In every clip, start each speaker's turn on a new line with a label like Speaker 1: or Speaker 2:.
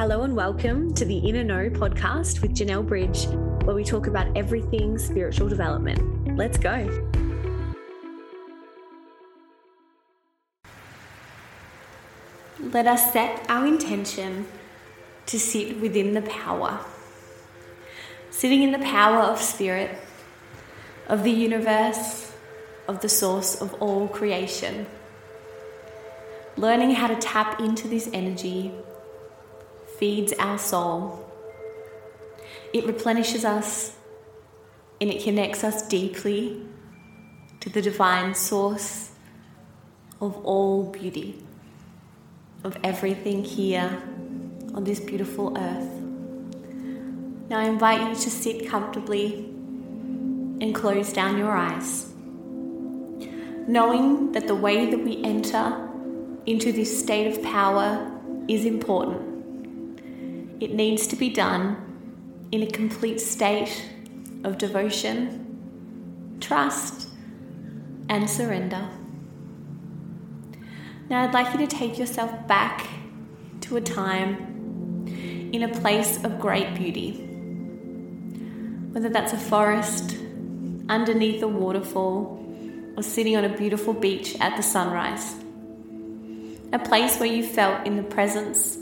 Speaker 1: Hello and welcome to the Inner Know podcast with Janelle Bridge, where we talk about everything spiritual development. Let's go. Let us set our intention to sit within the power. Sitting in the power of spirit, of the universe, of the source of all creation. Learning how to tap into this energy feeds our soul. It replenishes us and it connects us deeply to the divine source of all beauty, of everything here on this beautiful earth. Now I invite you to sit comfortably and close down your eyes, knowing that the way that we enter into this state of power is important. It needs to be done in a complete state of devotion, trust, and surrender. Now, I'd like you to take yourself back to a time in a place of great beauty. Whether that's a forest, underneath a waterfall, or sitting on a beautiful beach at the sunrise. A place where you felt in the presence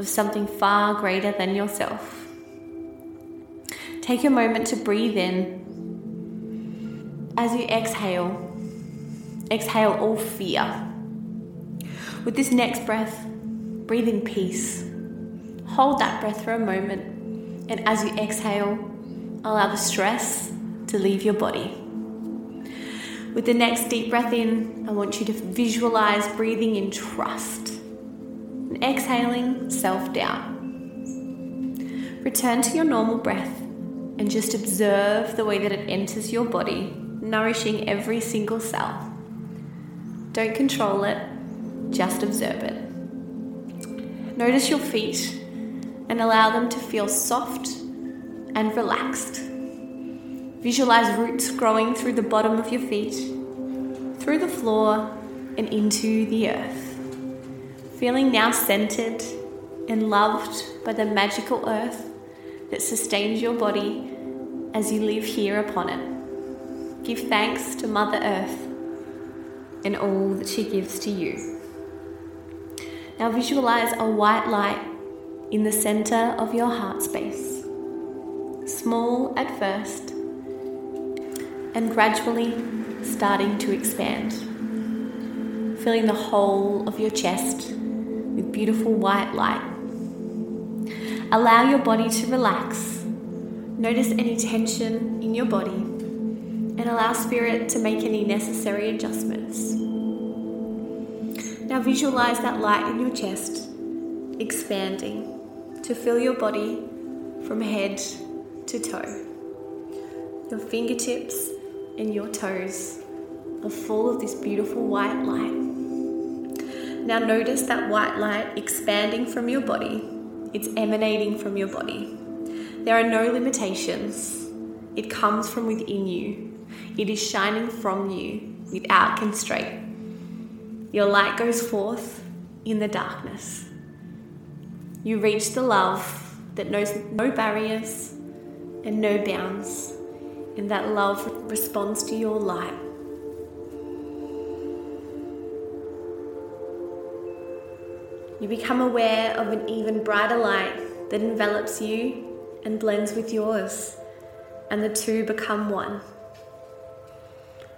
Speaker 1: of something far greater than yourself. Take a moment to breathe in. As you exhale, exhale all fear. With this next breath, breathe in peace. Hold that breath for a moment, and as you exhale, allow the stress to leave your body. With the next deep breath in, I want you to visualize breathing in trust and exhaling self doubt. Return to your normal breath and just observe the way that it enters your body, nourishing every single cell. Don't control it, just observe it. Notice your feet and allow them to feel soft and relaxed. Visualize roots growing through the bottom of your feet, through the floor, and into the earth feeling now centered and loved by the magical earth that sustains your body as you live here upon it. Give thanks to Mother Earth and all that she gives to you. Now visualize a white light in the center of your heart space. Small at first and gradually starting to expand. Filling the whole of your chest beautiful white light. Allow your body to relax. Notice any tension in your body and allow spirit to make any necessary adjustments. Now visualize that light in your chest expanding to fill your body from head to toe. Your fingertips and your toes are full of this beautiful white light. Now notice that white light expanding from your body. It's emanating from your body. There are no limitations. It comes from within you. It is shining from you without constraint. Your light goes forth in the darkness. You reach the love that knows no barriers and no bounds, and that love responds to your light. You become aware of an even brighter light that envelops you and blends with yours, and the two become one.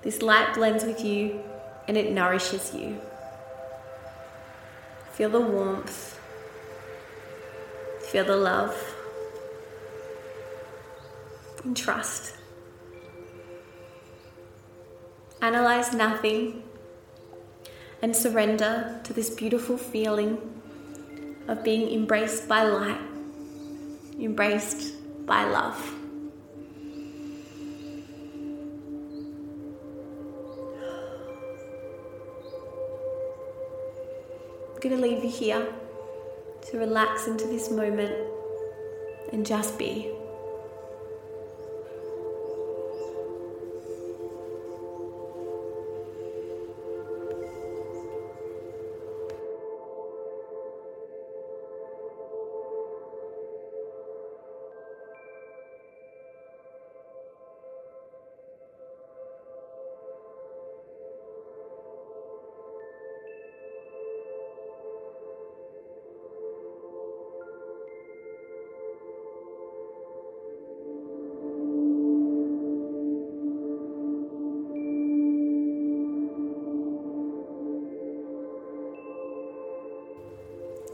Speaker 1: This light blends with you and it nourishes you. Feel the warmth, feel the love, and trust. Analyze nothing and surrender to this beautiful feeling of being embraced by light, embraced by love. I'm going to leave you here to relax into this moment and just be.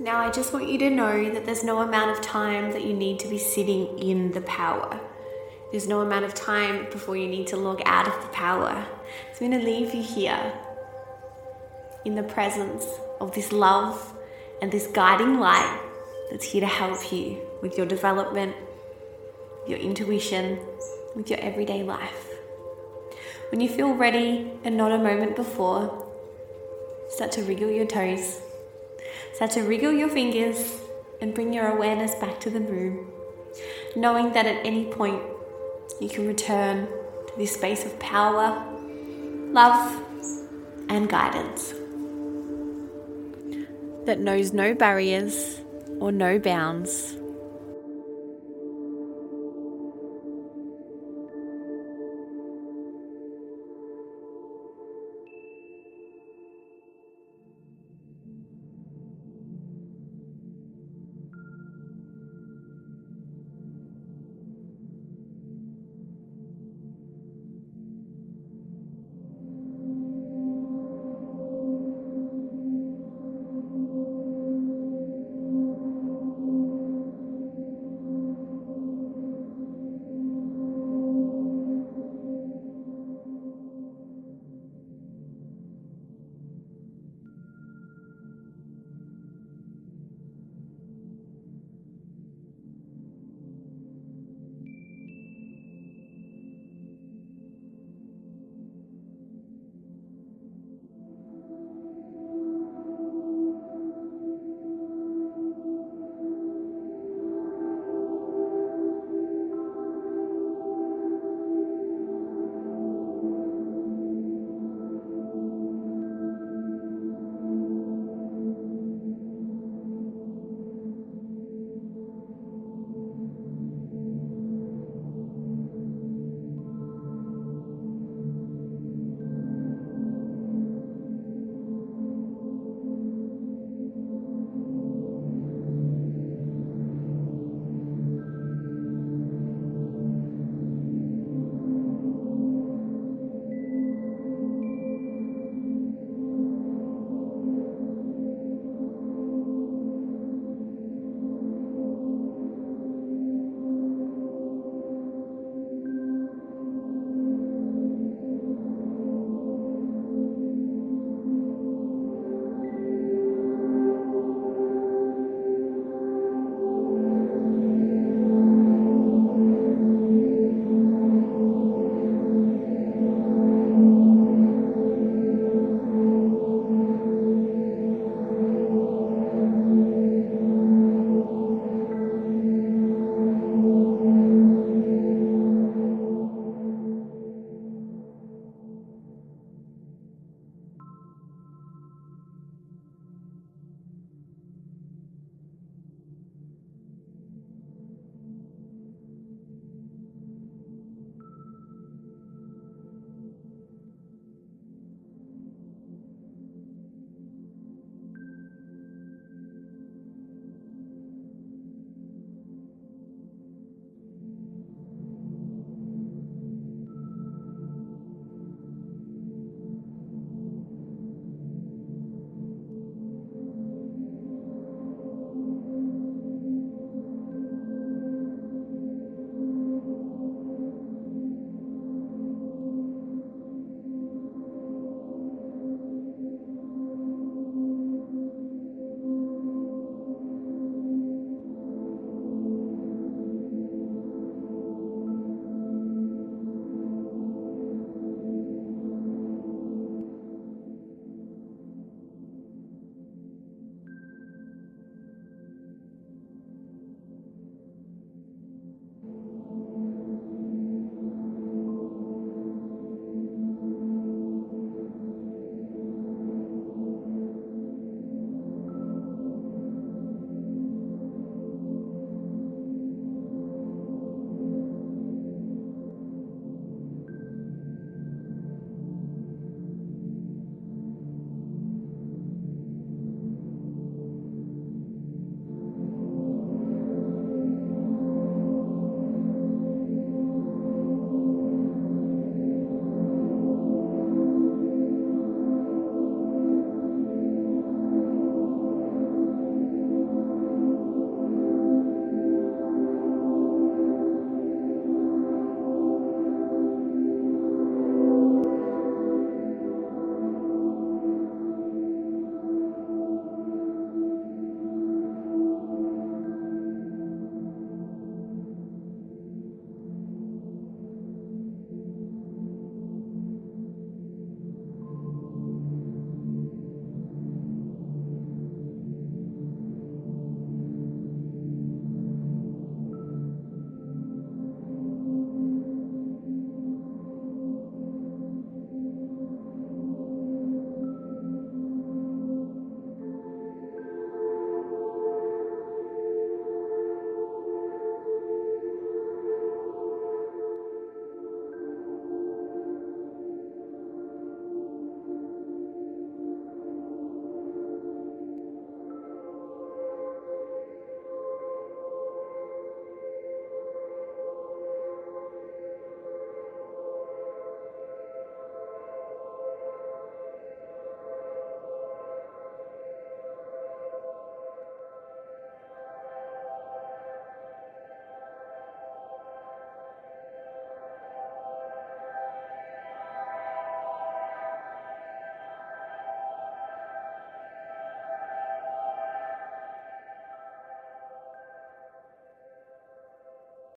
Speaker 1: Now, I just want you to know that there's no amount of time that you need to be sitting in the power. There's no amount of time before you need to log out of the power. So I'm going to leave you here in the presence of this love and this guiding light that's here to help you with your development, your intuition, with your everyday life. When you feel ready and not a moment before, start to wriggle your toes, start to wriggle your fingers, and bring your awareness back to the room, knowing that at any point you can return to this space of power, love, and guidance. That knows no barriers or no bounds